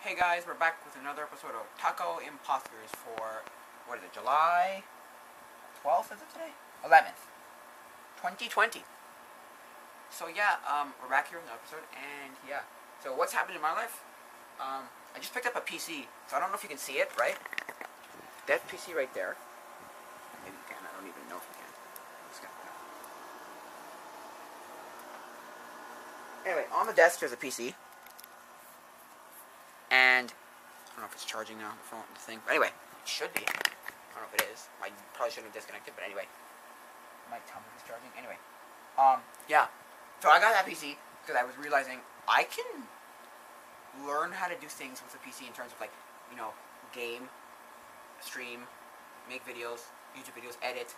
hey guys, we're back with another episode of Taco Imposters for what is it, July 12th? Is it today? 11th, 2020. So yeah, um, we're back here with another episode, and yeah. So what's happened in my life? Um, I just picked up a PC, so I don't know if you can see it, right? That PC right there. Maybe you can. I don't even know if you can. Anyway, on the desk there's a PC. And I don't know if it's charging now, the phone, the thing. But anyway, it should be. I don't know if it is. I probably shouldn't have disconnected, but anyway. My if it's charging. Anyway. Um, yeah. So I got that PC because I was realizing I can learn how to do things with a PC in terms of like, you know, game, stream, make videos, YouTube videos, edit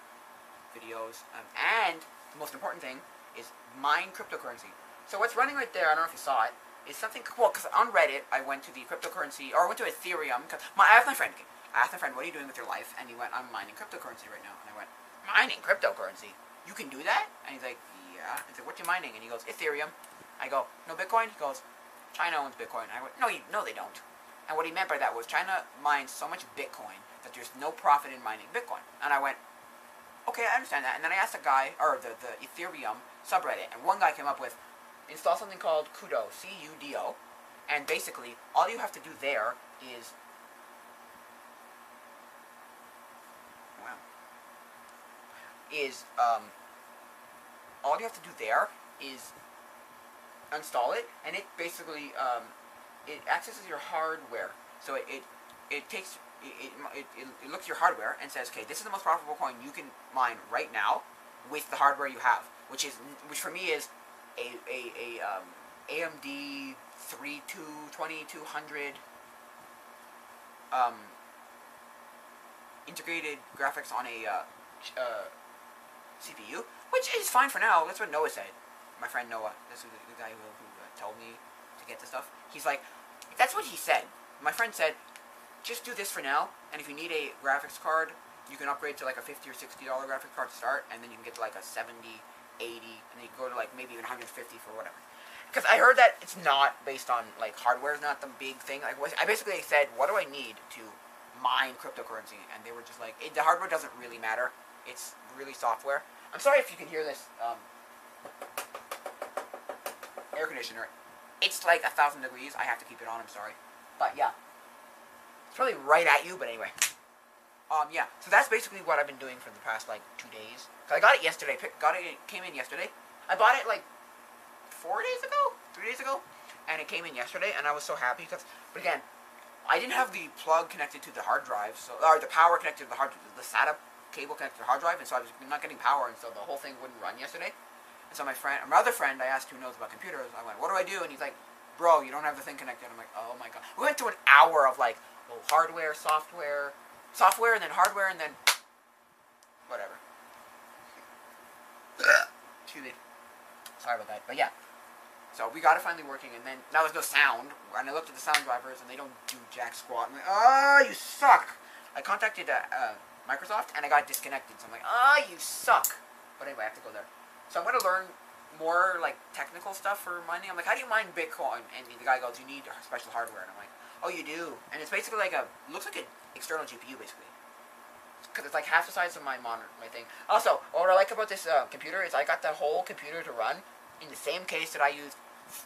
videos, um, and the most important thing is mine cryptocurrency. So what's running right there, I don't know if you saw it, is something cool because on Reddit I went to the cryptocurrency or I went to Ethereum because my I asked my friend I asked my friend what are you doing with your life? And he went I'm mining cryptocurrency right now. And I went mining cryptocurrency? You can do that? And he's like yeah. I said what you mining? And he goes Ethereum. I go no Bitcoin? He goes China owns Bitcoin. I went no you, no they don't. And what he meant by that was China mines so much Bitcoin that there's no profit in mining Bitcoin. And I went okay I understand that. And then I asked a guy or the the Ethereum subreddit and one guy came up with install something called Cudo, C-U-D-O, and basically all you have to do there is wow is um all you have to do there is install it, and it basically um it accesses your hardware. So it it, it takes it, it, it, looks at your hardware and says, okay, this is the most profitable coin you can mine right now with the hardware you have, which is which for me is a a, a um, AMD 3 2200 um, integrated graphics on a uh, uh, CPU, which is fine for now. That's what Noah said. My friend Noah, this is the, guy who, who uh, told me to get the stuff. He's like, that's what he said. My friend said, just do this for now, and if you need a graphics card, you can upgrade to like a 50 or 60 dollar graphics card to start, and then you can get to like a 70 80, and then you go to like maybe even 150 for whatever. Because I heard that it's not based on like hardware is not the big thing. Like I basically said, what do I need to mine cryptocurrency? And they were just like, the hardware doesn't really matter. It's really software. I'm sorry if you can hear this um, air conditioner. It's like a thousand degrees. I have to keep it on. I'm sorry, but yeah, it's probably right at you. But anyway. Um, yeah, so that's basically what I've been doing for the past like two days. Cause I got it yesterday. Got it. It came in yesterday. I bought it like four days ago, three days ago, and it came in yesterday, and I was so happy because. But again, I didn't have the plug connected to the hard drive, so or the power connected to the hard, drive the SATA cable connected to the hard drive, and so I was not getting power, and so the whole thing wouldn't run yesterday. And so my friend, my other friend, I asked who knows about computers. I went, "What do I do?" And he's like, "Bro, you don't have the thing connected." I'm like, "Oh my god." We went to an hour of like, well, hardware, software, software, and then hardware, and then whatever. Excuse me. Sorry about that, but yeah. So we got it finally working, and then now there's no sound. And I looked at the sound drivers, and they don't do jack squat. I'm like, oh, you suck. I contacted uh, uh, Microsoft, and I got disconnected. So I'm like, oh, you suck. But anyway, I have to go there. So I'm gonna learn more like technical stuff for mining. I'm like, how do you mine Bitcoin? And the guy goes, you need special hardware. And I'm like, oh, you do. And it's basically like a looks like an external GPU basically. Because it's like half the size of my monitor, my thing. Also, what I like about this uh, computer is I got the whole computer to run in the same case that I used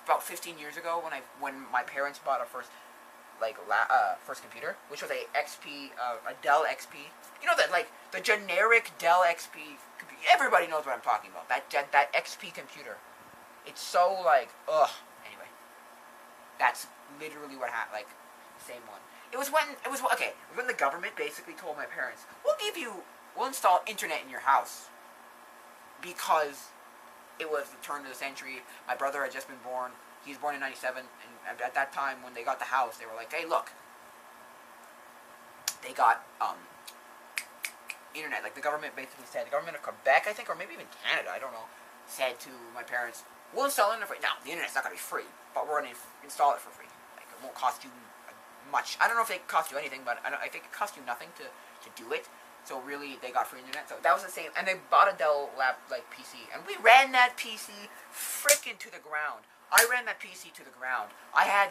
about 15 years ago when I when my parents bought a first like la- uh, first computer, which was a XP, uh, a Dell XP. You know that like the generic Dell XP. Computer. Everybody knows what I'm talking about. That that, XP computer. It's so like ugh. Anyway, that's literally what happened. Like same one. It was when it was okay. When the government basically told my parents, "We'll give you, we'll install internet in your house," because it was the turn of the century. My brother had just been born. He was born in '97, and at- at that time, when they got the house, they were like, "Hey, look." They got um, internet. Like the government basically said, the government of Quebec, I think, or maybe even Canada, I don't know, said to my parents, "We'll install internet for now. The internet's not gonna be free, but we're gonna install it for free. Like it won't cost you much. I don't know if it cost you anything, but I, I think it cost you nothing to, to do it. So really, they got free internet. So that was the same. And they bought a Dell lap like PC, and we ran that PC frickin' to the ground. I ran that PC to the ground. I had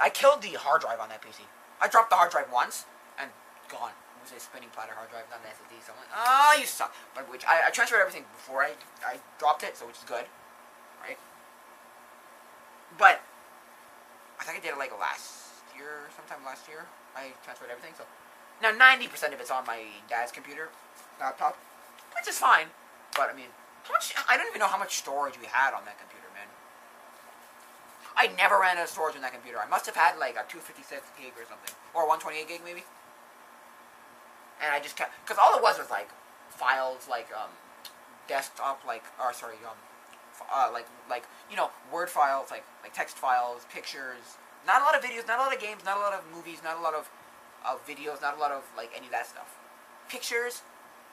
I killed the hard drive on that PC. I dropped the hard drive once and gone. It was a spinning platter hard drive, not an SSD. So I'm like, oh, you suck. But which I, I transferred everything before I I dropped it, so which is good, right? But I think I did it like last year, sometime last year. I transferred everything, so now ninety percent of it's on my dad's computer, laptop, which is fine. But I mean, much? I don't even know how much storage we had on that computer, man. I never ran out of storage on that computer. I must have had like a 256 gig or something, or 128 gig maybe. And I just kept because all it was was like files, like um, desktop, like or sorry, um, uh, like like you know Word files, like like text files, pictures. Not a lot of videos, not a lot of games, not a lot of movies, not a lot of uh, videos, not a lot of like any of that stuff. Pictures,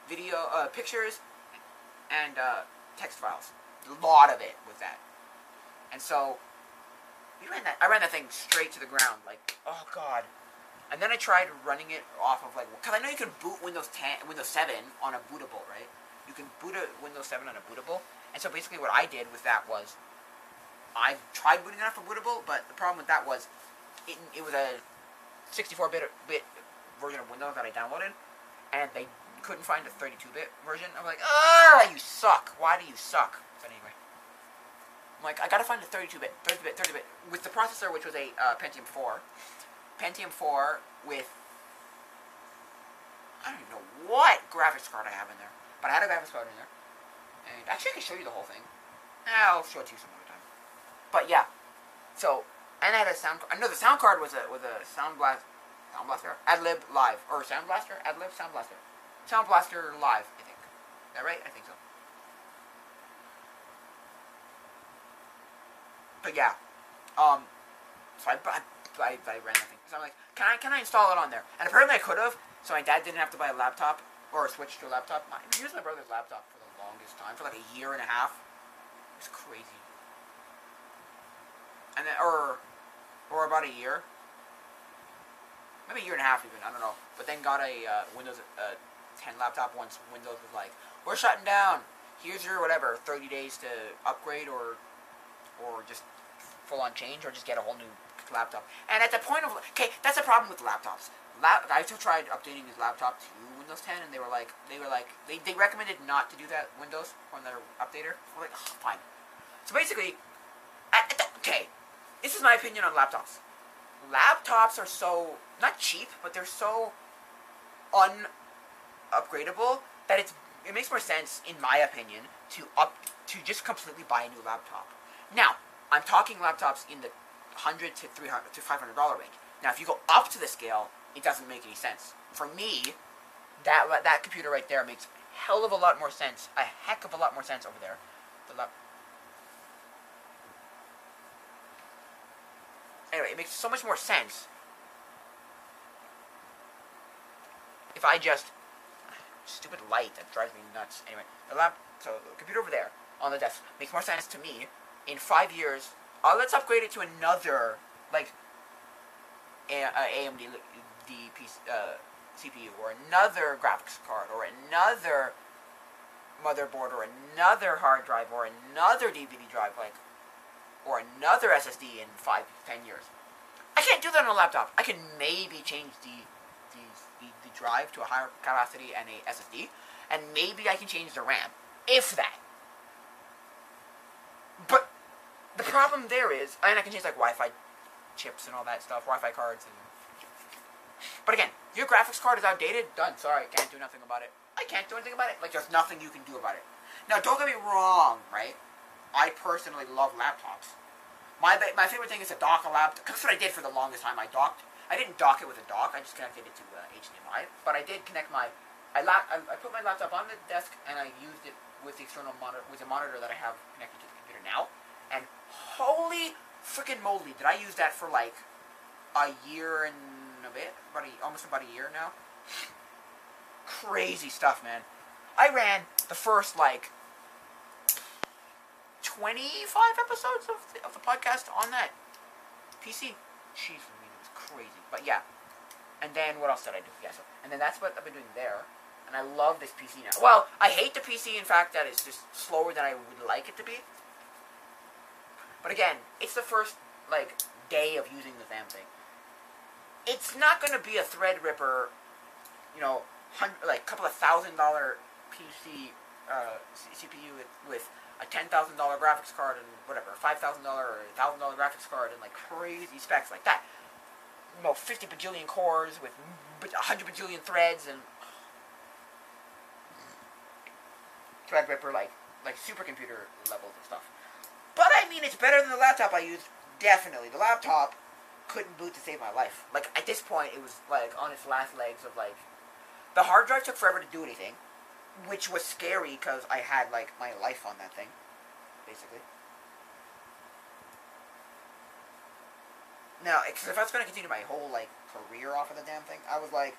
video, uh, pictures, and uh, text files. A lot of it was that. And so we ran that. I ran that thing straight to the ground. Like, oh god. And then I tried running it off of like, because I know you can boot Windows 10, Windows 7 on a bootable, right? You can boot a Windows 7 on a bootable. And so basically, what I did with that was, I tried booting it off a bootable, but the problem with that was, it, it was a 64-bit bit version of Windows that I downloaded, and they couldn't find a 32-bit version. I'm like, ah, you suck. Why do you suck? But anyway. I'm like, I gotta find a 32-bit, 30-bit, 30-bit, with the processor, which was a uh, Pentium 4. Pentium 4 with, I don't even know what graphics card I have in there. But I had a graphics card in there. And actually, I can show you the whole thing. I'll show it to you some other time. But yeah. So, and I had a sound I know the sound card was a, was a Sound Blast, Sound Blaster? AdLib Live. Or Sound Blaster? AdLib? Sound Blaster. Sound Blaster Live, I think. Is that right? I think so. But yeah, um, so I, I, I, I ran that thing. So I'm like, can I can I install it on there? And apparently I could have. So my dad didn't have to buy a laptop or switch to a laptop. My, he used my brother's laptop for the longest time, for like a year and a half. It was crazy. And then, or, or about a year. Maybe a year and a half even. I don't know. But then got a uh, Windows uh, 10 laptop once Windows was like, we're shutting down. Here's your whatever 30 days to upgrade or or just full on change or just get a whole new laptop. And at the point of okay, that's a problem with laptops. Lap, I still tried updating his laptop to Windows 10, and they were like, they were like, they, they recommended not to do that Windows on their updater. I'm like, oh, fine. So basically, okay, this is my opinion on laptops. Laptops are so not cheap, but they're so un upgradable that it's it makes more sense, in my opinion, to up to just completely buy a new laptop. Now, I'm talking laptops in the hundred to three hundred to five hundred dollar range. Now, if you go up to the scale, it doesn't make any sense. For me, that that computer right there makes hell of a lot more sense, a heck of a lot more sense over there. The lap- anyway, it makes so much more sense if I just stupid light that drives me nuts. Anyway, the lap so the computer over there on the desk makes more sense to me. In five years, uh, let's upgrade it to another like a, uh, AMD the uh, CPU or another graphics card or another motherboard or another hard drive or another DVD drive like or another SSD in five ten years. I can't do that on a laptop. I can maybe change the the, the, the drive to a higher capacity and a SSD, and maybe I can change the RAM, if that. But the problem there is, and I can change like Wi-Fi chips and all that stuff, Wi-Fi cards, and. But again, your graphics card is outdated. Done. Sorry, can't do nothing about it. I can't do anything about it. Like there's nothing you can do about it. Now, don't get me wrong, right? I personally love laptops. My my favorite thing is to dock a laptop. That's what I did for the longest time. I docked. I didn't dock it with a dock. I just connected it to uh, HDMI. But I did connect my. I, la- I, I put my laptop on the desk and I used it with the external monitor with the monitor that I have connected to the computer now. And holy freaking moly, did I use that for like a year and a bit? About a, almost about a year now. Crazy stuff, man. I ran the first like 25 episodes of the, of the podcast on that PC. Jeez, I mean, it was crazy. But yeah. And then what else did I do? Yeah, so, and then that's what I've been doing there. And I love this PC now. Well, I hate the PC, in fact, that it's just slower than I would like it to be. But again, it's the first, like, day of using the damn thing. It's not going to be a Threadripper, you know, hundred, like couple of thousand dollar PC uh, CPU with, with a ten thousand dollar graphics card and whatever, five thousand dollar or thousand dollar graphics card and like crazy specs like that. You know, fifty bajillion cores with hundred bajillion threads and Threadripper like like supercomputer levels and stuff. But I mean, it's better than the laptop I used. Definitely, the laptop couldn't boot to save my life. Like at this point, it was like on its last legs of like the hard drive took forever to do anything, which was scary because I had like my life on that thing, basically. Now, if I was going to continue my whole like career off of the damn thing, I was like,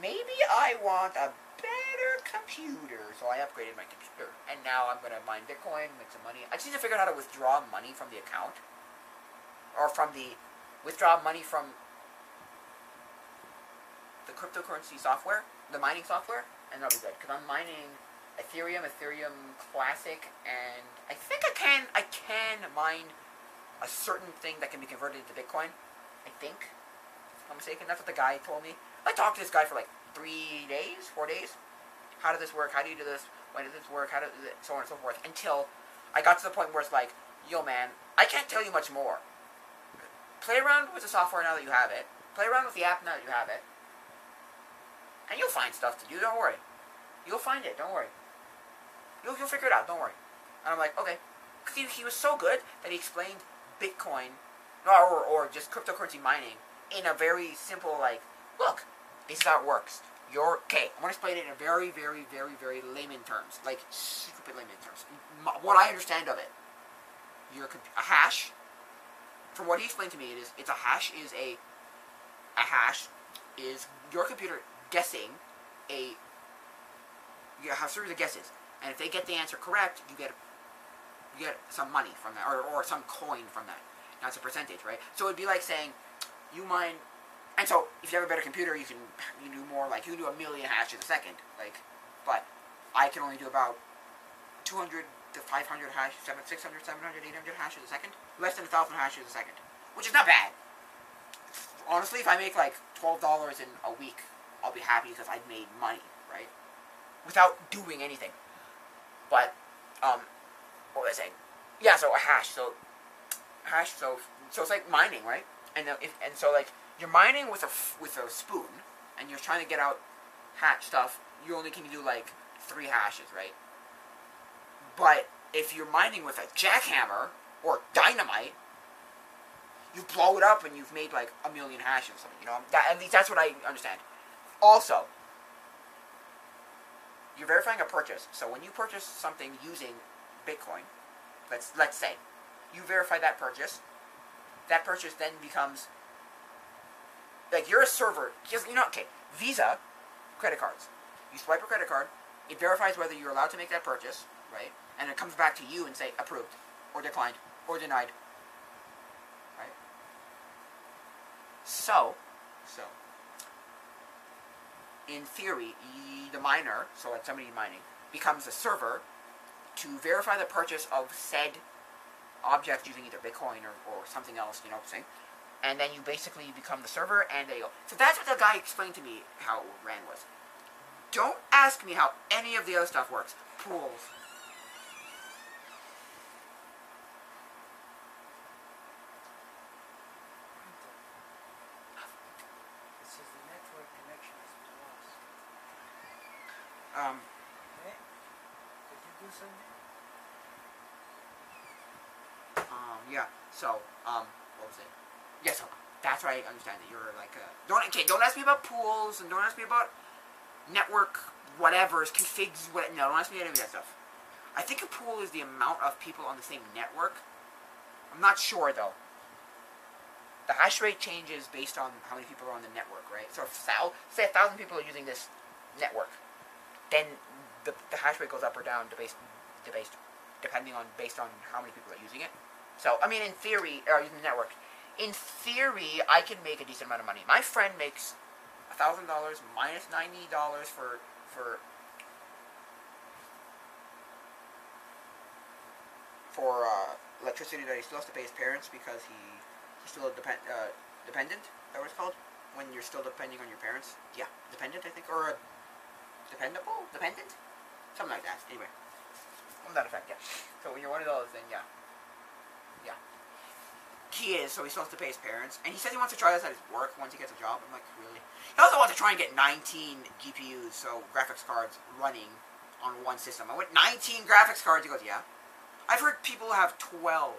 maybe I want a better computer. So I upgraded my computer. And now I'm going to mine Bitcoin, make some money. I just need to figure out how to withdraw money from the account. Or from the... Withdraw money from the cryptocurrency software, the mining software, and that'll be good. Because I'm mining Ethereum, Ethereum Classic, and I think I can, I can mine a certain thing that can be converted into Bitcoin. I think. If I'm mistaken. That's what the guy told me. I talked to this guy for like three days, four days. How does this work? How do you do this? When does this work? How does it, so on and so forth. Until I got to the point where it's like, yo man, I can't tell you much more. Play around with the software now that you have it. Play around with the app now that you have it. And you'll find stuff to do, don't worry. You'll find it, don't worry. You'll, you'll figure it out, don't worry. And I'm like, okay. Because he, he was so good that he explained Bitcoin, or, or just cryptocurrency mining, in a very simple, like, look, this is how it works. You're okay. I'm gonna explain it in a very, very, very, very layman terms, like stupid layman terms. What I understand of it, your a hash. From what he explained to me, it is it's a hash is a a hash is your computer guessing a you have a series of guesses, and if they get the answer correct, you get you get some money from that, or, or some coin from that. That's a percentage, right? So it'd be like saying you mine and so, if you have a better computer, you can you do more, like, you can do a million hashes a second, like, but I can only do about 200 to 500 hashes, 600, 700, 800 hashes a second, less than a 1,000 hashes a second, which is not bad. Honestly, if I make, like, $12 in a week, I'll be happy because I made money, right? Without doing anything. But, um, what was I saying? Yeah, so a hash, so, hash, so, so it's like mining, right? And, uh, if, and so, like, you're mining with a with a spoon, and you're trying to get out hatch stuff. You only can do like three hashes, right? But if you're mining with a jackhammer or dynamite, you blow it up and you've made like a million hashes. Or something, you know, that, at least that's what I understand. Also, you're verifying a purchase. So when you purchase something using Bitcoin, let's let's say you verify that purchase. That purchase then becomes like you're a server. Just you know, okay. Visa, credit cards. You swipe a credit card. It verifies whether you're allowed to make that purchase, right? And it comes back to you and say approved, or declined, or denied. Right. So, so in theory, the miner, so like somebody mining, becomes a server to verify the purchase of said object using either Bitcoin or, or something else, you know what I'm saying? and then you basically become the server, and they go. So that's what the guy explained to me how RAN was. Don't ask me how any of the other stuff works. Pools. Um. Hey, did you do something? Um. Yeah. So. Um. What was it? Yes, that's right. I understand that you're like uh, don't okay. Don't ask me about pools and don't ask me about network whatever's configs. What no, don't ask me any of that stuff. I think a pool is the amount of people on the same network. I'm not sure though. The hash rate changes based on how many people are on the network, right? So if say a thousand people are using this network, then the, the hash rate goes up or down based, based, depending on based on how many people are using it. So I mean, in theory, are using the network in theory, I can make a decent amount of money. My friend makes thousand dollars minus ninety dollars for for for uh, electricity that he still has to pay his parents because he he's still a depend uh, dependent. That it's called? When you're still depending on your parents. Yeah, dependent, I think, or a dependable, dependent, something like that. Anyway, on that effect, yeah. So when you're one of those, then yeah, yeah. He is, so he's supposed to pay his parents, and he says he wants to try this at his work once he gets a job. I'm like, really? He also wants to try and get 19 GPUs, so graphics cards, running on one system. I went 19 graphics cards. He goes, yeah. I've heard people have 12.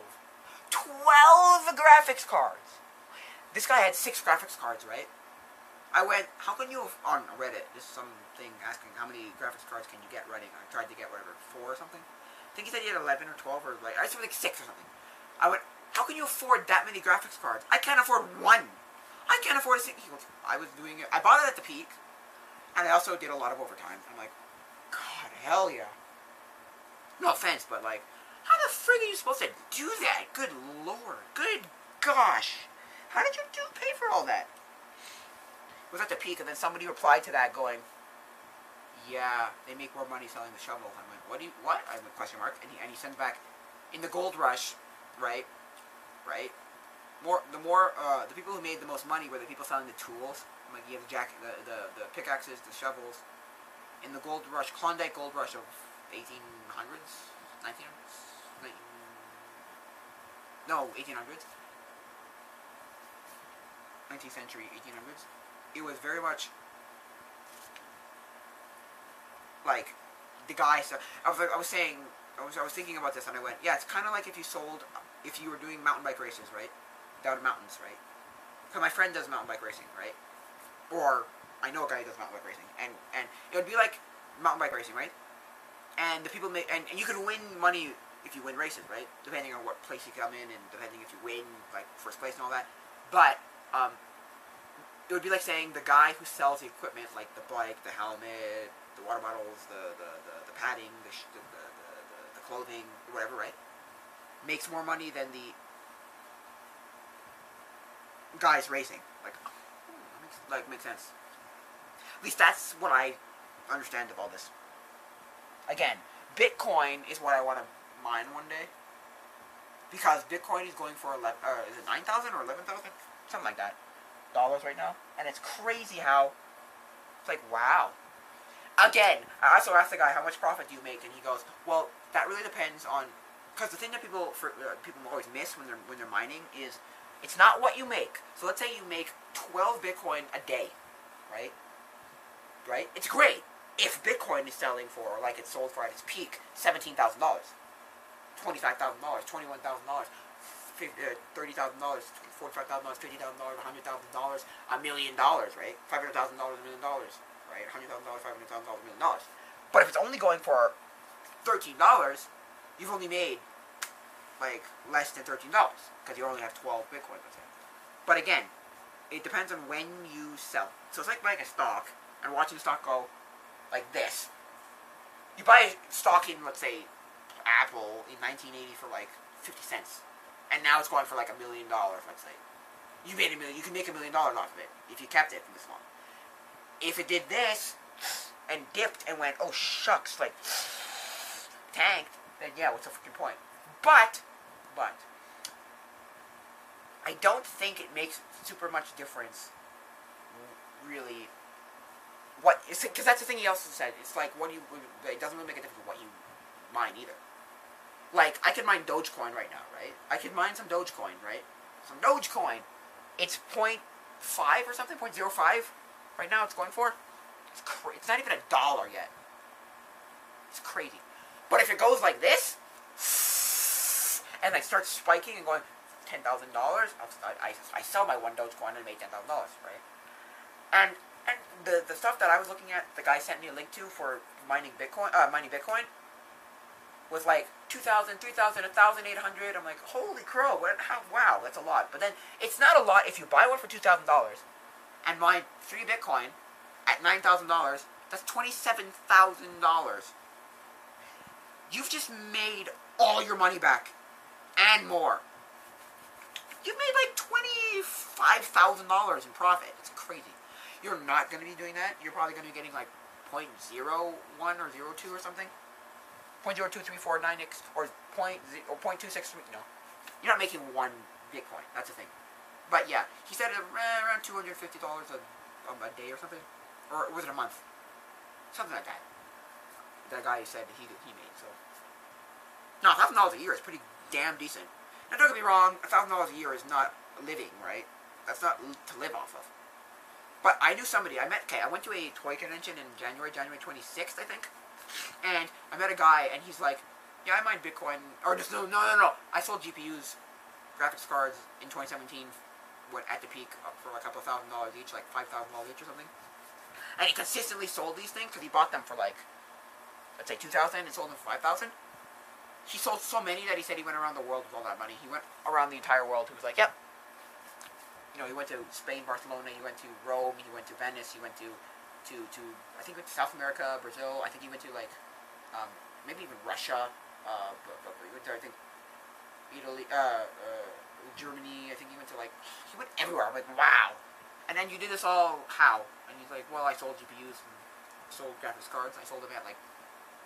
12 graphics cards. This guy had six graphics cards, right? I went, how can you, on Reddit, there's something asking how many graphics cards can you get running. I tried to get whatever, four or something. I think he said he had 11 or 12 or like, I said like six or something. I went, how can you afford that many graphics cards? I can't afford one. I can't afford a single. He goes, I was doing it. I bought it at the peak, and I also did a lot of overtime. I'm like, God, hell yeah. No offense, but like, how the frig are you supposed to do that? Good lord. Good gosh. How did you do pay for all that? Was at the peak, and then somebody replied to that going, yeah, they make more money selling the shovel. I went, what do you, what? I went, question mark. And he, and he sends back, in the gold rush, right, right, more, the more, uh, the people who made the most money were the people selling the tools. I'm like, you have the jack, the, the, the pickaxes, the shovels. In the gold rush, Klondike gold rush of 1800s, 1900s, 19, no, 1800s. 19th century, 1800s, it was very much like the guy. So I was, I was saying, I was, I was thinking about this, and I went, yeah, it's kind of like if you sold, if you were doing mountain bike races, right, down the mountains, right. Because my friend does mountain bike racing, right, or I know a guy who does mountain bike racing, and and it would be like mountain bike racing, right, and the people make, and, and you can win money if you win races, right, depending on what place you come in, and depending if you win like first place and all that, but um, it would be like saying the guy who sells the equipment, like the bike, the helmet, the water bottles, the the, the, the padding, the, the, the, the, clothing, whatever, right? Makes more money than the guys racing. Like, oh, makes, like makes sense. At least that's what I understand of all this. Again, Bitcoin is what I want to mine one day. Because Bitcoin is going for 11, uh, is it 9,000 or 11,000? Something like that. Dollars right now. And it's crazy how, it's like, wow. Again, I also asked the guy, how much profit do you make? And he goes, well, that really depends on, because the thing that people for, uh, people always miss when they're, when they're mining is, it's not what you make. So let's say you make 12 Bitcoin a day, right? Right? It's great if Bitcoin is selling for, like it's sold for at its peak, $17,000. $25,000, $21,000, uh, $30,000, $45,000, $50,000, $100,000, a million dollars, right? $500,000, a million dollars, right? $100,000, $500,000, a million dollars. But if it's only going for $13, you've only made like less than $13 because you only have 12 Bitcoin, let's say. But again, it depends on when you sell. So it's like buying a stock and watching the stock go like this. You buy a stock in, let's say, Apple in 1980 for like 50 cents, and now it's going for like a million dollars. Let's say you made a million. You can make a million dollars off of it if you kept it for this long. If it did this and dipped and went, oh shucks, like tanked, then yeah, what's the freaking point? But, but, I don't think it makes super much difference. Really, what? Because that's the thing he also said. It's like what do you. It doesn't really make a difference what you mine either. Like I can mine Dogecoin right now, right? I can mine some Dogecoin, right? Some Dogecoin. It's 0.5 or something, 0.05 right now. It's going for. It's cra- It's not even a dollar yet. It's crazy. But if it goes like this, and like starts spiking and going ten thousand dollars, I, I I sell my one Dogecoin and made ten thousand dollars, right? And and the the stuff that I was looking at, the guy sent me a link to for mining Bitcoin, uh, mining Bitcoin, was like 2,000, 3,000, 1,800. I'm like, holy crow, what, how, wow, that's a lot. But then it's not a lot if you buy one for $2,000 and mine three Bitcoin at $9,000, that's $27,000. You've just made all your money back and more. You've made like $25,000 in profit. It's crazy. You're not going to be doing that. You're probably going to be getting like 0.01 or 02 or something. 0.02349 or point or 0.263. No, you're not making one Bitcoin. That's the thing. But yeah, he said around around two hundred fifty dollars a a day or something, or was it a month? Something like that. That guy said he he made so. No, thousand dollars a year is pretty damn decent. Now don't get me wrong, thousand dollars a year is not living, right? That's not to live off of. But I knew somebody. I met. Okay, I went to a toy convention in January, January twenty sixth, I think. And I met a guy, and he's like, "Yeah, I mine Bitcoin, or just no, no, no, no. I sold GPUs, graphics cards in 2017, went at the peak uh, for like a couple thousand dollars each, like five thousand dollars each or something. And he consistently sold these things because he bought them for like, let's say two thousand, and sold them for five thousand. He sold so many that he said he went around the world with all that money. He went around the entire world. He was like, "Yep." You know, he went to Spain, Barcelona. He went to Rome. He went to Venice. He went to, to, to I think went to South America, Brazil. I think he went to like, um, maybe even Russia. Uh, but, but he went to I think Italy, uh, uh, Germany. I think he went to like he went everywhere. I'm like, wow. And then you did this all how? And he's like, well, I sold GPUs and sold graphics cards. I sold them at like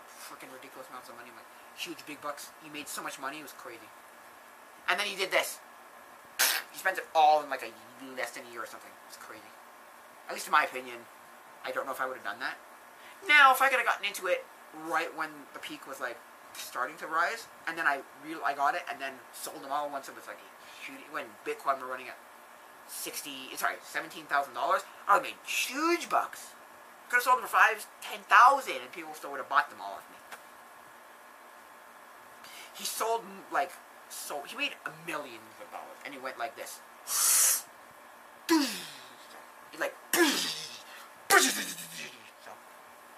freaking ridiculous amounts of money, like huge big bucks. He made so much money, it was crazy. And then he did this. He spent it all in like a less than a year or something. It's crazy. At least in my opinion, I don't know if I would have done that. Now, if I could have gotten into it right when the peak was like starting to rise, and then I real I got it, and then sold them all once it was like when Bitcoin were running at sixty, sorry, seventeen thousand dollars, I would have made huge bucks. Could have sold them for five, ten thousand, and people still would have bought them all off me. He sold like so he made a million of dollars, and he went like this. He like so.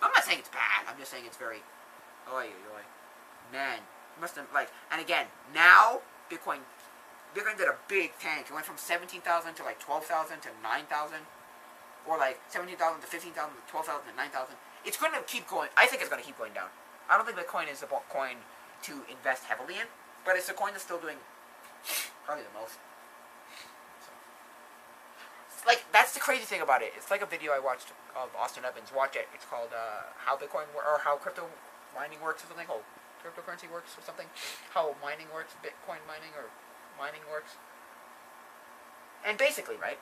I'm not saying it's bad. I'm just saying it's very. Oi, man. Must have like, and again, now Bitcoin, Bitcoin did a big tank. It went from seventeen thousand to like twelve thousand to nine thousand, or like seventeen thousand to fifteen thousand to twelve thousand to nine thousand. It's going to keep going. I think it's going to keep going down. I don't think Bitcoin is a coin to invest heavily in, but it's a coin that's still doing probably the most. Like that's the crazy thing about it. It's like a video I watched of Austin Evans. Watch it. It's called uh, "How Bitcoin or How Crypto Mining Works" or something. Oh, cryptocurrency works or something. How mining works, Bitcoin mining or mining works. And basically, right,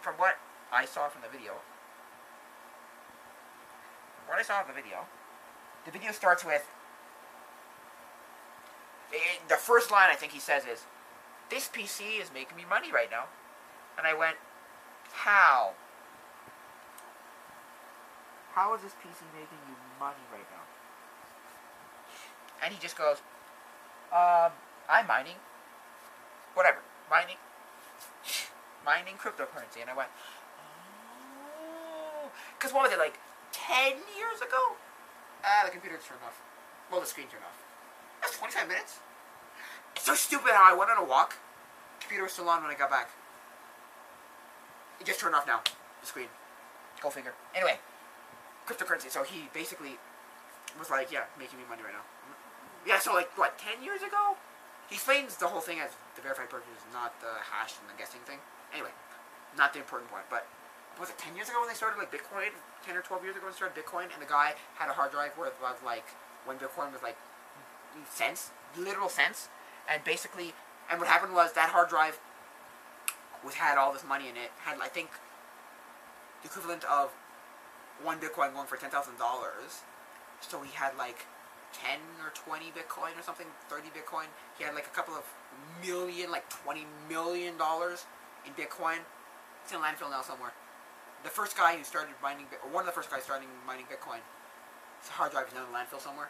from what I saw from the video, what I saw of the video, the video starts with i the first line I think he says is, "This PC is making me money right now," and I went, "How? How is this PC making you money right now?" And he just goes, um, I'm mining. Whatever. Mining. Mining cryptocurrency. And I went, oh. Because what was it, like 10 years ago? Ah, the computer turned off. Well, the screen turned off. That's 25 minutes. It's so stupid how I went on a walk. Computer was still on when I got back. It just turned off now. The screen. Go figure. Anyway, cryptocurrency. So he basically was like, yeah, making me money right now. Yeah, so like what, ten years ago? He explains the whole thing as the verified purchase, not the hash and the guessing thing. Anyway, not the important point, but was it ten years ago when they started like Bitcoin? Ten or twelve years ago when they started Bitcoin, and the guy had a hard drive worth of like when Bitcoin was like cents, literal cents, and basically, and what happened was that hard drive was had all this money in it, had I think the equivalent of one Bitcoin going for ten thousand dollars. So he had like 10 or 20 Bitcoin or something, 30 Bitcoin. He had like a couple of million, like 20 million dollars in Bitcoin. It's in a landfill now somewhere. The first guy who started mining, or one of the first guys starting mining Bitcoin, his hard drive is now in a landfill somewhere.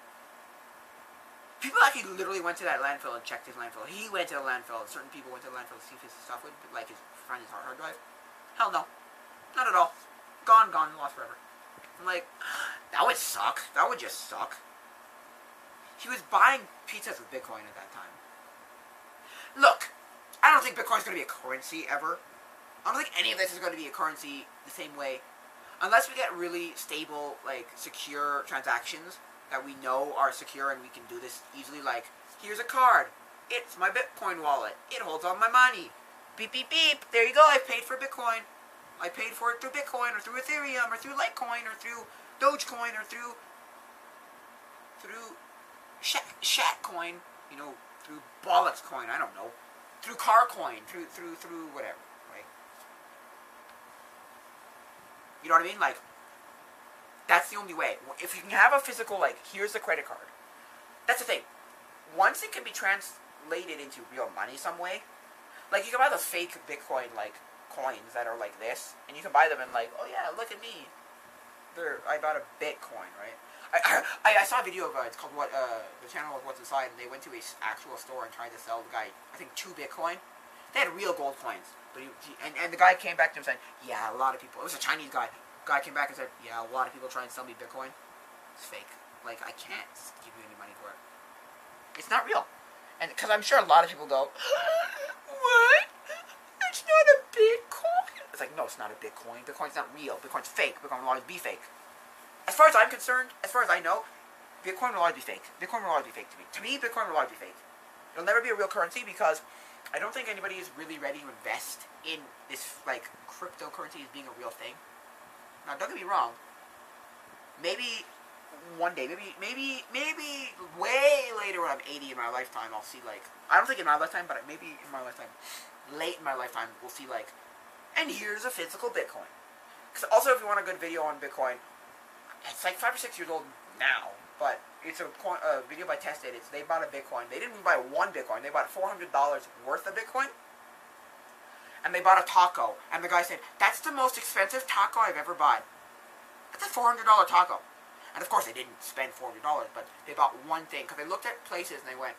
People actually literally went to that landfill and checked his landfill. He went to the landfill. Certain people went to the landfill to see if his stuff would, like, his, find his hard hard drive. Hell no. Not at all. Gone, gone, lost forever. I'm like, that would suck. That would just suck. He was buying pizzas with Bitcoin at that time. Look, I don't think Bitcoin's going to be a currency ever. I don't think any of this is going to be a currency the same way. Unless we get really stable, like, secure transactions that we know are secure and we can do this easily. Like, here's a card. It's my Bitcoin wallet. It holds all my money. Beep, beep, beep. There you go. I paid for Bitcoin. I paid for it through Bitcoin or through Ethereum or through Litecoin or through Dogecoin or through through Shat Shatcoin, you know, through Bollocks coin, I don't know. through Carcoin, through through through whatever, right? You know what I mean? Like, that's the only way. If you can have a physical, like, here's the credit card. That's the thing. Once it can be translated into real money some way, like you can buy the fake Bitcoin like coins that are like this, and you can buy them and like, oh yeah, look at me. I bought a Bitcoin, right? I, I, I saw a video of uh, it's called what uh, the channel of what's inside, and they went to a actual store and tried to sell the guy I think two Bitcoin. They had real gold coins, but he, he- and and the guy came back to him saying, yeah, a lot of people. It was a Chinese guy. Guy came back and said, yeah, a lot of people try and sell me Bitcoin. It's fake. Like I can't give you any money for it. It's not real. And because I'm sure a lot of people go, what? It's not a Bitcoin. It's like no, it's not a Bitcoin. Bitcoin's not real. Bitcoin's fake. Bitcoin will always be fake. As far as I'm concerned, as far as I know, Bitcoin will always be fake. Bitcoin will always be fake to me. To me, Bitcoin will always be fake. It'll never be a real currency because I don't think anybody is really ready to invest in this like cryptocurrency as being a real thing. Now, don't get me wrong. Maybe one day, maybe, maybe, maybe way later when I'm 80 in my lifetime, I'll see like I don't think in my lifetime, but maybe in my lifetime, late in my lifetime, we'll see like, and here's a physical Bitcoin. Because also, if you want a good video on Bitcoin, it's like five or six years old now, but it's a, a video by Tested. It's they bought a Bitcoin. They didn't buy one Bitcoin. They bought four hundred dollars worth of Bitcoin, and they bought a taco. And the guy said, "That's the most expensive taco I've ever bought. That's a four hundred dollar taco." And of course, they didn't spend four hundred dollars, but they bought one thing because they looked at places and they went,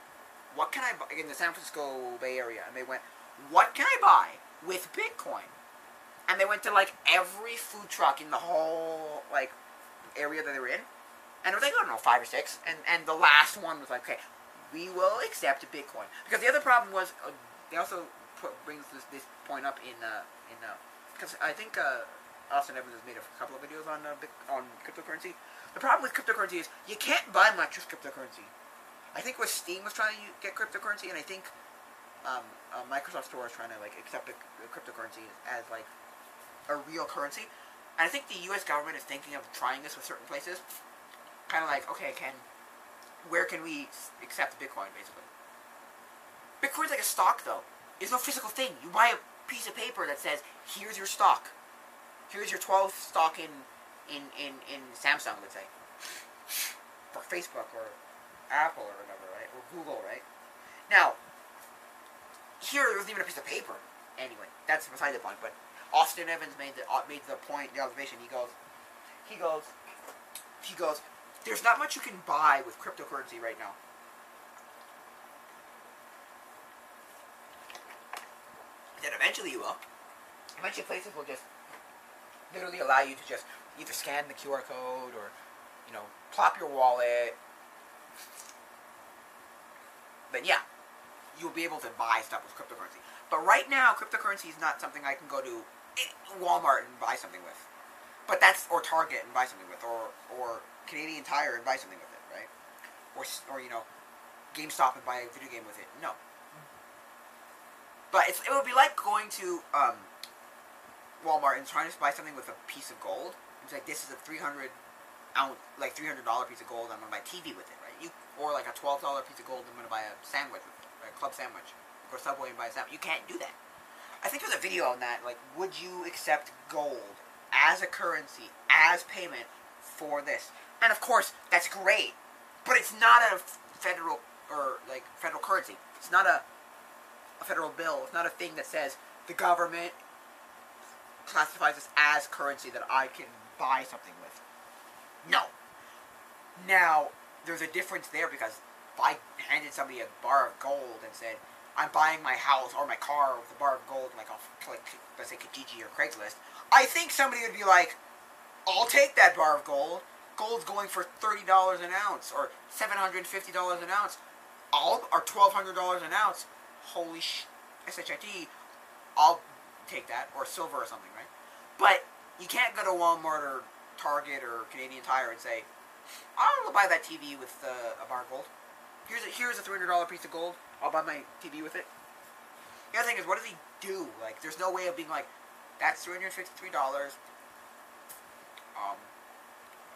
"What can I buy in the San Francisco Bay Area?" And they went, "What can I buy with Bitcoin?" And they went to like every food truck in the whole like area that they were in, and it was like I don't know five or six, and and the last one was like, "Okay, we will accept Bitcoin," because the other problem was uh, they also brings this this point up in uh in uh because I think uh Austin Evans has made a couple of videos on uh, on cryptocurrency. The problem with cryptocurrency is you can't buy much with cryptocurrency. I think with Steam was trying to get cryptocurrency, and I think um, uh, Microsoft Store is trying to like accept the the cryptocurrency as like a real currency. And I think the U.S. government is thinking of trying this with certain places. Kind of like, okay, can where can we accept Bitcoin, basically? Bitcoin's like a stock, though. It's no physical thing. You buy a piece of paper that says, "Here's your stock. Here's your 12th stock in in in in Samsung, let's say, or Facebook or Apple or whatever, right? Or Google, right? Now, here there wasn't even a piece of paper. Anyway, that's beside the point. But Austin Evans made the uh, made the point, the observation. He goes, he goes, he goes. There's not much you can buy with cryptocurrency right now. Then eventually you will. Eventually places will just literally allow you to just either scan the QR code or, you know, plop your wallet. Then yeah, you'll be able to buy stuff with cryptocurrency. But right now, cryptocurrency is not something I can go to Walmart and buy something with. But that's or Target and buy something with, or or Canadian Tire and buy something with it, right? Or or you know, GameStop and buy a video game with it. No. But it's, it would be like going to um, Walmart and trying to buy something with a piece of gold. It's like this is a three hundred ounce, like three hundred dollar piece of gold. I'm gonna buy TV with it, right? You or like a twelve dollar piece of gold. I'm gonna buy a sandwich with it, a club sandwich. or Subway and buy a sandwich. You can't do that. I think there's a video on that. Like, would you accept gold as a currency, as payment for this? And of course, that's great, but it's not a federal or like federal currency. It's not a a federal bill. It's not a thing that says the government classifies this as currency that I can buy something with. No. Now, there's a difference there because if I handed somebody a bar of gold and said, I'm buying my house or my car with a bar of gold, like off, like, let's say Kijiji or Craigslist, I think somebody would be like, I'll take that bar of gold. Gold's going for $30 an ounce or $750 an ounce. I'll, or $1,200 an ounce. Holy sh... SHIT. I'll take that. Or silver or something, right? But you can't go to Walmart or Target or Canadian Tire and say, I'll buy that TV with uh, a bar of gold. Here's a, here's a $300 piece of gold. I'll buy my TV with it. The other thing is, what does he do? Like, there's no way of being like, that's $353. Um,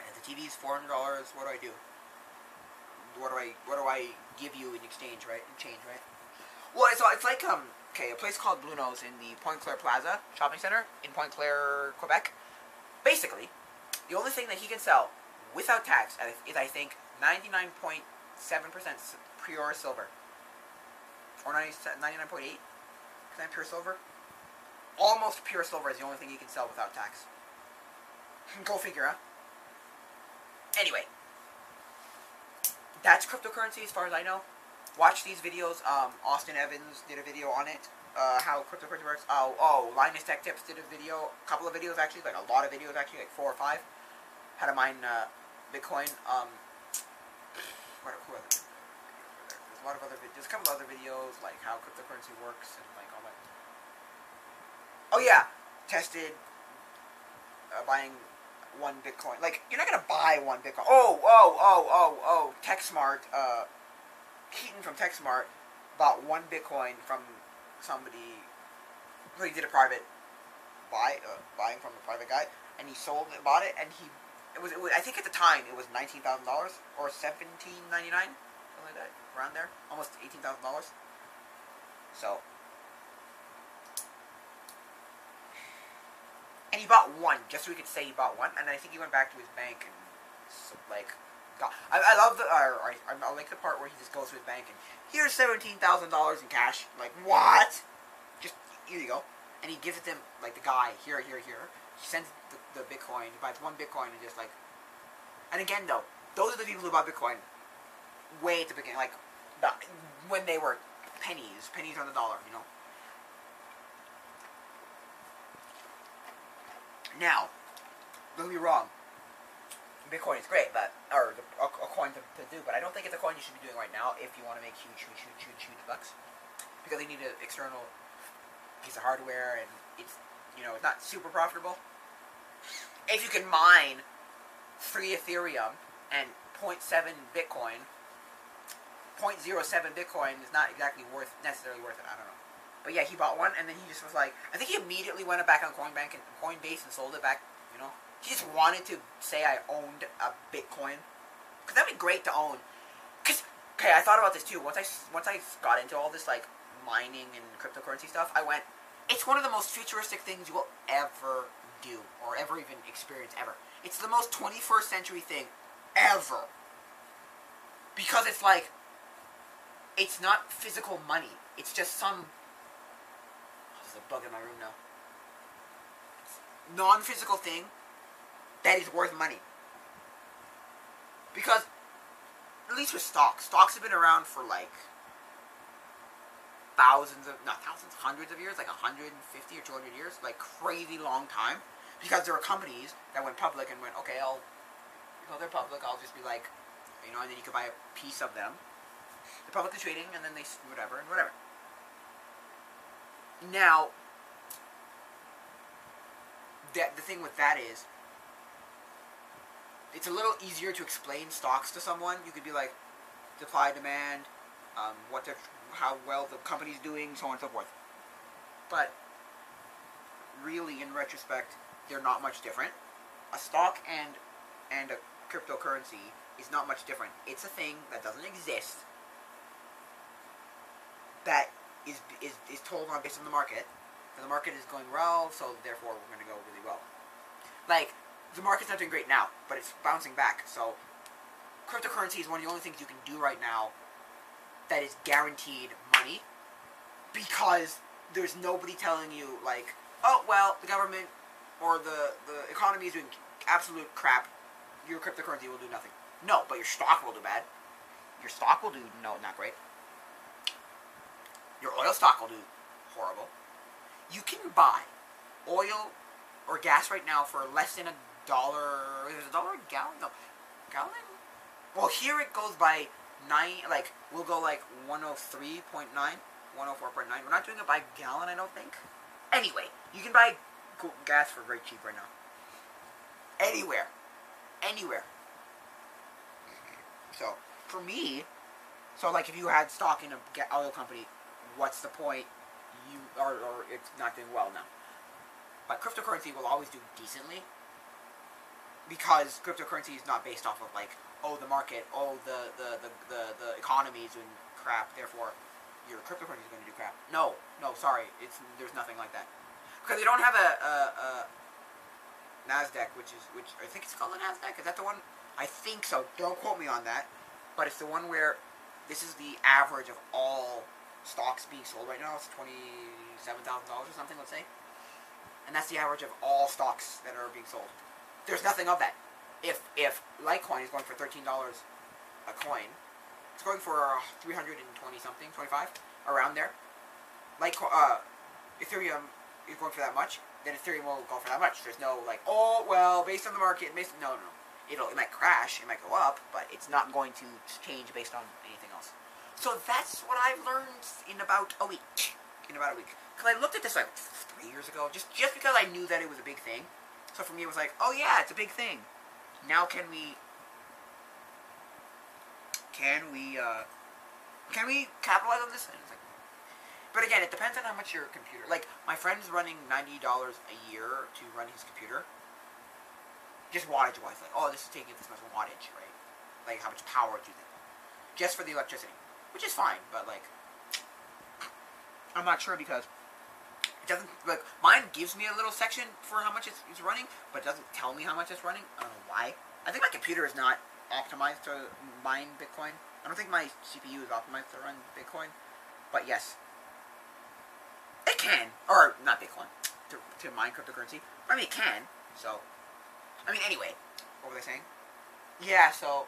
and the TV is $400. What do I do? What do I what do I give you in exchange, right? In change, right? Well, it's, it's like um okay, a place called Blue Nose in the Pointe-Claire Plaza shopping center in Pointe-Claire, Quebec. Basically, the only thing that he can sell without tax is I think ninety nine point seven percent pure silver, or ninety nine point eight percent pure silver. Almost pure silver is the only thing he can sell without tax. Go figure, huh? Anyway, that's cryptocurrency as far as I know. Watch these videos. Um, Austin Evans did a video on it. Uh, how cryptocurrency works. Oh, oh, Linus Tech Tips did a video. A couple of videos actually, like a lot of videos actually, like four or five. How to mine uh, Bitcoin. Um, what, who? There's a lot of other videos. There's a couple of other videos like how cryptocurrency works and like all that. Oh yeah, tested uh, buying one Bitcoin. Like you're not gonna buy one Bitcoin. Oh, oh, oh, oh, oh. TechSmart. Uh, Keaton from TechSmart bought one Bitcoin from somebody. So he did a private buy, uh, buying from a private guy, and he sold it, bought it, and he. It was, it was I think at the time it was nineteen thousand dollars or seventeen ninety nine, something like that, around there, almost eighteen thousand dollars. So. And he bought one, just so he could say he bought one, and I think he went back to his bank and like God, I, I love the. I, I like the part where he just goes to his bank and here's seventeen thousand dollars in cash. Like what? Just here you go, and he gives it to him like the guy here, here, here. He sends the, the Bitcoin. He buys one Bitcoin and just like. And again, though, those are the people who bought Bitcoin way at the beginning, like when they were pennies, pennies on the dollar. You know. Now, don't be wrong. Bitcoin is great, but or the, a, a, coin to, to, do, but I don't think it's a coin you should be doing right now if you want to make huge, huge, huge, huge, huge bucks, because they need an external piece of hardware, and it's you know it's not super profitable. If you can mine three Ethereum and 0.7 Bitcoin, 0.07 Bitcoin is not exactly worth necessarily worth it. I don't know. But yeah, he bought one, and then he just was like, I think he immediately went back on Coinbank and Coinbase and sold it back. You know, he just wanted to say I owned a Bitcoin. Cause that'd be great to own. Cause okay, I thought about this too. Once I once I got into all this like mining and cryptocurrency stuff, I went. It's one of the most futuristic things you will ever do or ever even experience ever. It's the most 21st century thing ever. Because it's like it's not physical money. It's just some. Oh, there's a bug in my room now. Non-physical thing that is worth money. Because, at least with stocks, stocks have been around for like thousands of, not thousands, hundreds of years, like 150 or 200 years, like crazy long time. Because there were companies that went public and went, okay, I'll, you they're public, I'll just be like, you know, and then you could buy a piece of them. They're publicly trading, and then they, whatever, and whatever. Now, that the thing with that is, it's a little easier to explain stocks to someone. You could be like, supply, demand, um, what how well the company's doing, so on and so forth. But really, in retrospect, they're not much different. A stock and and a cryptocurrency is not much different. It's a thing that doesn't exist. That is is is told on based on the market. And the market is going well, so therefore we're going to go really well. Like the market's not doing great now, but it's bouncing back. So cryptocurrency is one of the only things you can do right now that is guaranteed money because there's nobody telling you like, oh well, the government or the the economy is doing absolute crap. Your cryptocurrency will do nothing. No, but your stock will do bad. Your stock will do no, not great. Your oil stock will do horrible. You can buy oil or gas right now for less than a dollar. Is it a dollar a gallon? No, gallon. Well, here it goes by nine. Like we'll go like one hundred oh three point nine, one hundred oh four point nine. We're not doing it by gallon, I don't think. Anyway, you can buy gas for very cheap right now. Anywhere, anywhere. So for me, so like if you had stock in a oil company, what's the point? You or, or it's not doing well now. But cryptocurrency will always do decently because cryptocurrency is not based off of like oh the market oh the the the, the, the economy is doing crap therefore your cryptocurrency is going to do crap. No, no, sorry, it's there's nothing like that because they don't have a, a, a Nasdaq, which is which I think it's called the Nasdaq. Is that the one? I think so. Don't quote me on that, but it's the one where this is the average of all stocks being sold right now. It's twenty seven thousand dollars or something, let's say, and that's the average of all stocks that are being sold. There's nothing of that. If if Litecoin is going for thirteen dollars a coin, it's going for three hundred and twenty something, twenty five, around there. Litecoin, uh, Ethereum is going for that much, then Ethereum will go for that much. There's no like, oh well, based on the market, based no no. It'll it might crash, it might go up, but it's not going to change based on anything else. So that's what I've learned in about a week. In about a week, because I looked at this like three years ago, just just because I knew that it was a big thing. So for me, it was like, oh yeah, it's a big thing. Now can we? Can we? uh Can we capitalize on this? Like, but again, it depends on how much your computer. Like my friend's running ninety dollars a year to run his computer. Just wattage wise, like oh, this is taking this much wattage, right? Like how much power do you think? Just for the electricity, which is fine, but like I'm not sure because doesn't like mine gives me a little section for how much it's, it's running, but doesn't tell me how much it's running. I don't know why. I think my computer is not optimized to mine Bitcoin. I don't think my CPU is optimized to run Bitcoin, but yes, it can, or not Bitcoin, to, to mine cryptocurrency. I mean, it can. So, I mean, anyway, what were they saying? Yeah. So,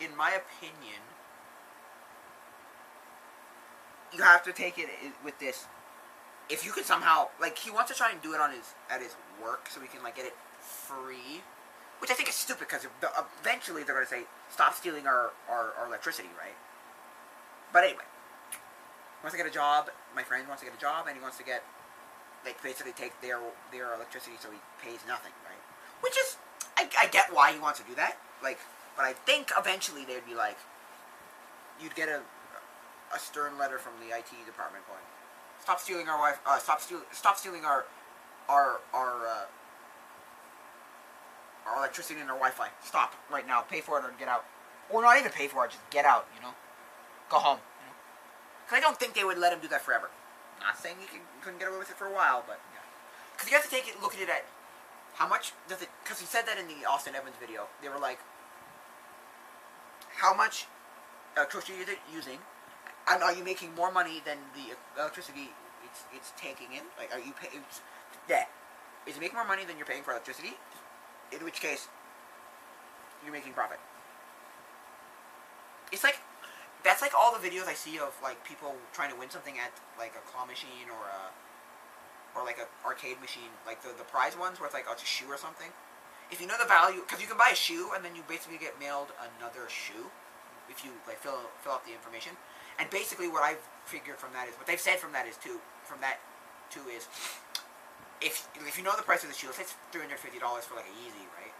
in my opinion, you have to take it with this. If you could somehow, like, he wants to try and do it on his at his work, so he can like get it free, which I think is stupid because eventually they're to say stop stealing our, our our electricity, right? But anyway, he wants to get a job. My friend wants to get a job, and he wants to get like basically take their their electricity, so he pays nothing, right? Which is, I, I get why he wants to do that, like, but I think eventually they'd be like, you'd get a a stern letter from the IT department going, stop stealing our wife, uh, stop stealing, stop stealing our our our uh, our electricity and our Wi-Fi. Stop right now. Pay for it or get out, or not even pay for it. Just get out. You know, go home. You know, because I don't think they would let him do that forever. Not saying he, he couldn't get away with it for a while, but because you have to take it, look at it at how much does it? Because he said that in the Austin Evans video. They were like, how much electricity is it using? And are you making more money than the electricity it's it's taking in? Like, are you paying? Yeah, is it making more money than you're paying for electricity? In which case, you're making profit. It's like that's like all the videos I see of like people trying to win something at like a claw machine or a or like a arcade machine, like the the prize ones where it's like oh it's a shoe or something. If you know the value, because you can buy a shoe and then you basically get mailed another shoe if you like fill fill out the information. And basically, what I've figured from that is what they've said from that is too from that too is if if you know the price of the shoe, let's say it's three hundred fifty dollars for like a Yeezy, right?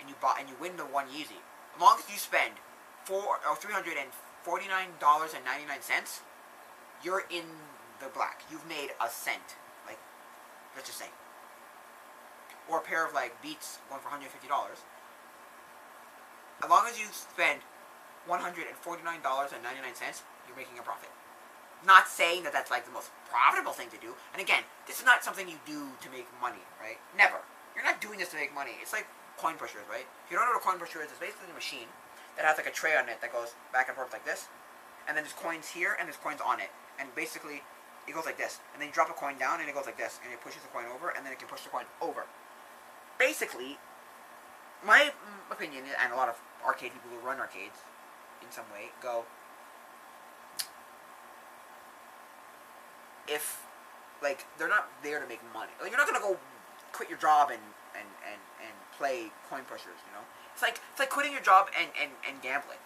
And you buy and you win the one Yeezy. As long as you spend four or three hundred and forty nine dollars and ninety nine cents, you're in the black. You've made a cent. Like let's just say. Or a pair of like Beats going for hundred fifty dollars. As long as you spend one hundred and forty nine dollars and ninety nine cents, you're making a profit. Not saying that that's like the most profitable thing to do. And again, this is not something you do to make money, right? Never. You're not doing this to make money. It's like coin pushers, right? If you don't know what a coin pusher is, it's basically a machine that has like a tray on it that goes back and forth like this. And then there's coins here and there's coins on it. And basically, it goes like this. And then you drop a coin down and it goes like this. And it pushes the coin over and then it can push the coin over. Basically, my opinion, and a lot of arcade people who run arcades in some way, go, if like they're not there to make money. Like you're not gonna go quit your job and and and and play coin pushers. You know, it's like it's like quitting your job and and and gambling.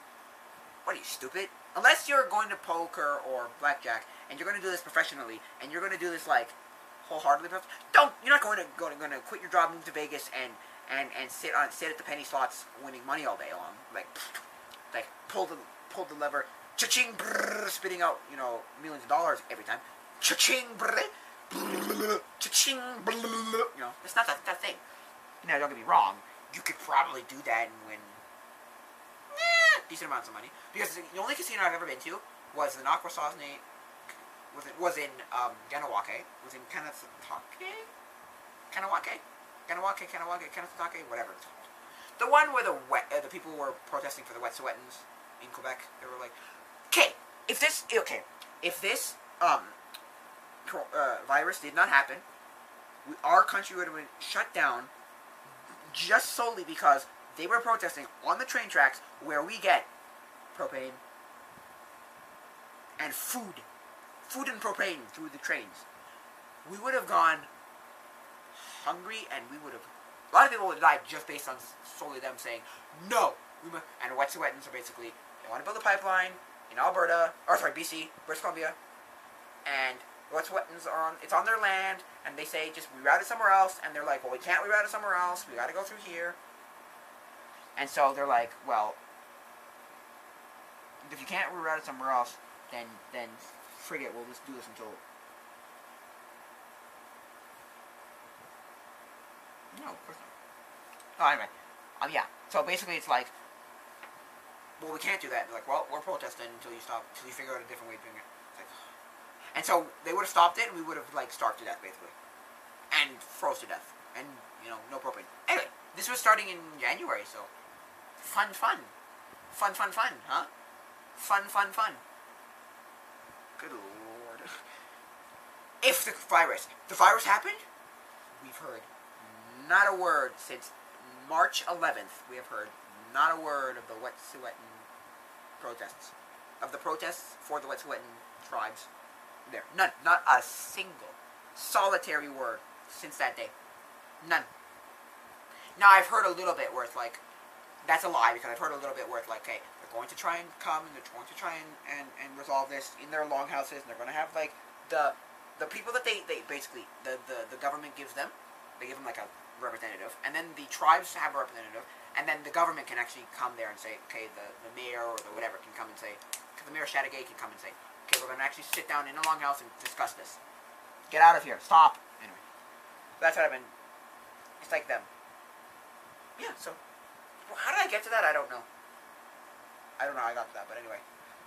What are you stupid? Unless you're going to poker or blackjack and you're to do this professionally and you're to do this like wholeheartedly. Don't you're not going to to, going to quit your job, move to Vegas and and and sit on sit at the penny slots winning money all day long. Like like pull the pull the lever, cha-ching, spitting out you know millions of dollars every time. Cha-ching, cha-ching, you know, it's not that, that thing. Now, don't get me wrong, you could probably do that and win eh, decent amounts of money. Because the only casino I've ever been to was the Nakwasasne was it was in um, Ganawake, was in Kanatake, Kanawake, Ganawake, Kanawake, Kanatake, whatever it's called. The one where the wet, uh, the people were protesting for the Wet'suwet'ens in Quebec. They were like, okay, if this, okay, if this um, uh, virus did not happen, we, our country would have been shut down just solely because they were protesting on the train tracks where we get propane and food. Food and propane through the trains. We would have gone hungry and we would have. A lot of people would have died just based on solely them saying, no! We mu-" and Wet'suwet'ens are basically, they want to build a pipeline in Alberta, or sorry, BC, British Columbia, and Wet'suwet'ens are on, it's on their land, and they say just reroute it somewhere else, and they're like, well, we can't reroute it somewhere else, we gotta go through here. And so they're like, well, if you can't reroute it somewhere else, then then frig it, we'll just do this until. No, of course not. Oh, anyway, um, yeah. So basically, it's like, well, we can't do that. They're like, well, we're protesting until you stop, until you figure out a different way of doing it. And so they would have stopped it, and we would have like starved to death, basically, and froze to death, and you know, no propane. Anyway, this was starting in January, so fun, fun, fun, fun, fun, huh? Fun, fun, fun. Good lord. If the virus, the virus happened, we've heard not a word since March 11th. We have heard not a word of the Wet'suwet'en protests, of the protests for the Wet'suwet'en tribes. There, none, not a single, solitary word since that day. None. Now I've heard a little bit where it's like, that's a lie because I've heard a little bit where it's like, hey, they're going to try and come and they're going to try and, and, and resolve this in their longhouses and they're going to have like the the people that they, they basically the, the, the government gives them, they give them like a representative, and then the tribes have a representative, and then the government can actually come there and say, okay, the, the mayor or the whatever can come and say, the mayor Chateauguay can come and say, okay, we're going to actually sit down in the longhouse and discuss this. Get out of here. Stop. Anyway, that's what I've been. It's like them. Yeah. So, how did I get to that? I don't know. I don't know how I got to that, but anyway.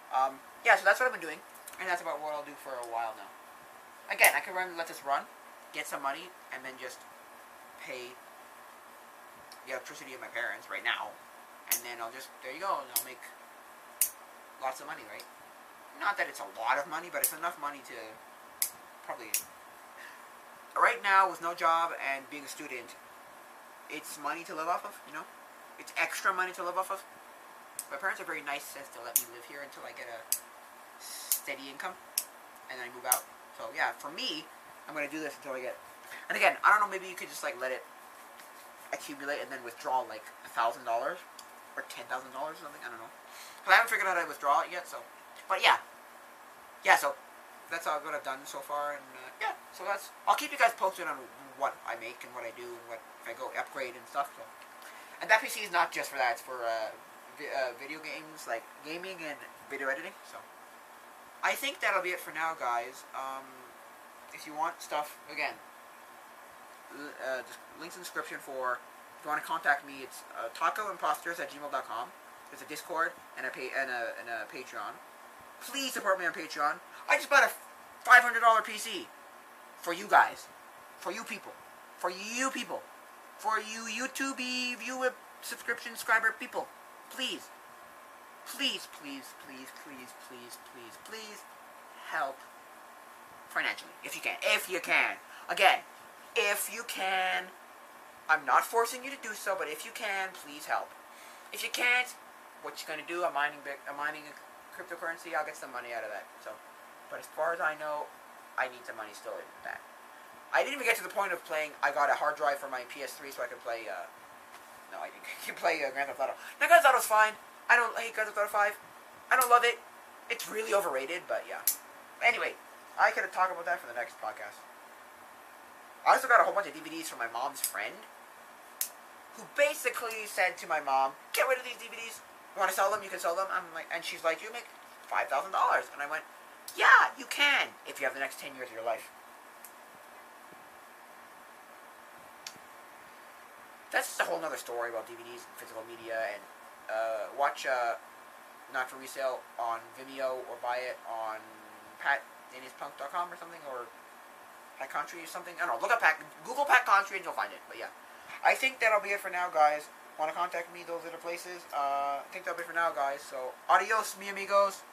Um, yeah, so that's what I've been doing, and that's about what I'll do for a while now. Again, I can run, let this run, get some money, and then just pay the electricity of my parents right now, and then I'll just there you go, and I'll make lots of money, right? Not that it's a lot of money, but it's enough money to probably. Right now, with no job and being a student, it's money to live off of. You know, it's extra money to live off of. My parents are very nice as to let me live here until I get a steady income, and then I move out. So yeah, for me, I'm gonna do this until I get. And again, I don't know. Maybe you could just like let it accumulate and then withdraw like a thousand dollars or ten thousand dollars or something. I don't know. Cause I haven't figured out how to withdraw it yet. So, but yeah, yeah. So that's all what I've done so far, and uh, yeah. So that's. I'll keep you guys posted on what I make and what I do and what if I go upgrade and stuff. So, and that PC is not just for that. It's for uh, vi- uh, video games like gaming and video editing. So. I think that'll be it for now, guys. Um, if you want stuff, again, uh, links in the description for, if you want to contact me, it's uh, tacoimposters at gmail.com. There's a Discord and a, and, a, and a Patreon. Please support me on Patreon. I just bought a $500 PC for you guys. For you people. For you people. For you YouTube viewer subscription subscriber people. Please please, please, please, please, please, please, please help financially if you can. If you can. Again, if you can. I'm not forcing you to do so, but if you can, please help. If you can't, what you gonna do? I'm mining, I'm mining cryptocurrency. I'll get some money out of that. So, but as far as I know, I need some money still in that. I didn't even get to the point of playing. I got a hard drive for my PS3 so I could play. Uh, no, I didn't play uh, Grand Theft Auto. Now, Grand Theft Auto's fine. I don't hate Grand Theft Auto 5. I don't love it. It's really overrated, but yeah. Anyway, I could talk about that for the next podcast. I also got a whole bunch of DVDs from my mom's friend, who basically said to my mom, "Get rid of these DVDs want to sell them? You can sell them. I'm like, and she's like, you make five thousand dollars, and I went, yeah, you can if you have the next ten years of your life. That's a whole other story about DVDs and physical media, and uh, watch uh, not for resale on Vimeo or buy it on patthenespunk.com or something or Pat Contri or something. I don't know. Look up Pat, Google Pat Contri and you'll find it. But yeah, I think that'll be it for now, guys want to contact me, those are the places. Uh, I think that'll be for now, guys. So, adios, mi amigos.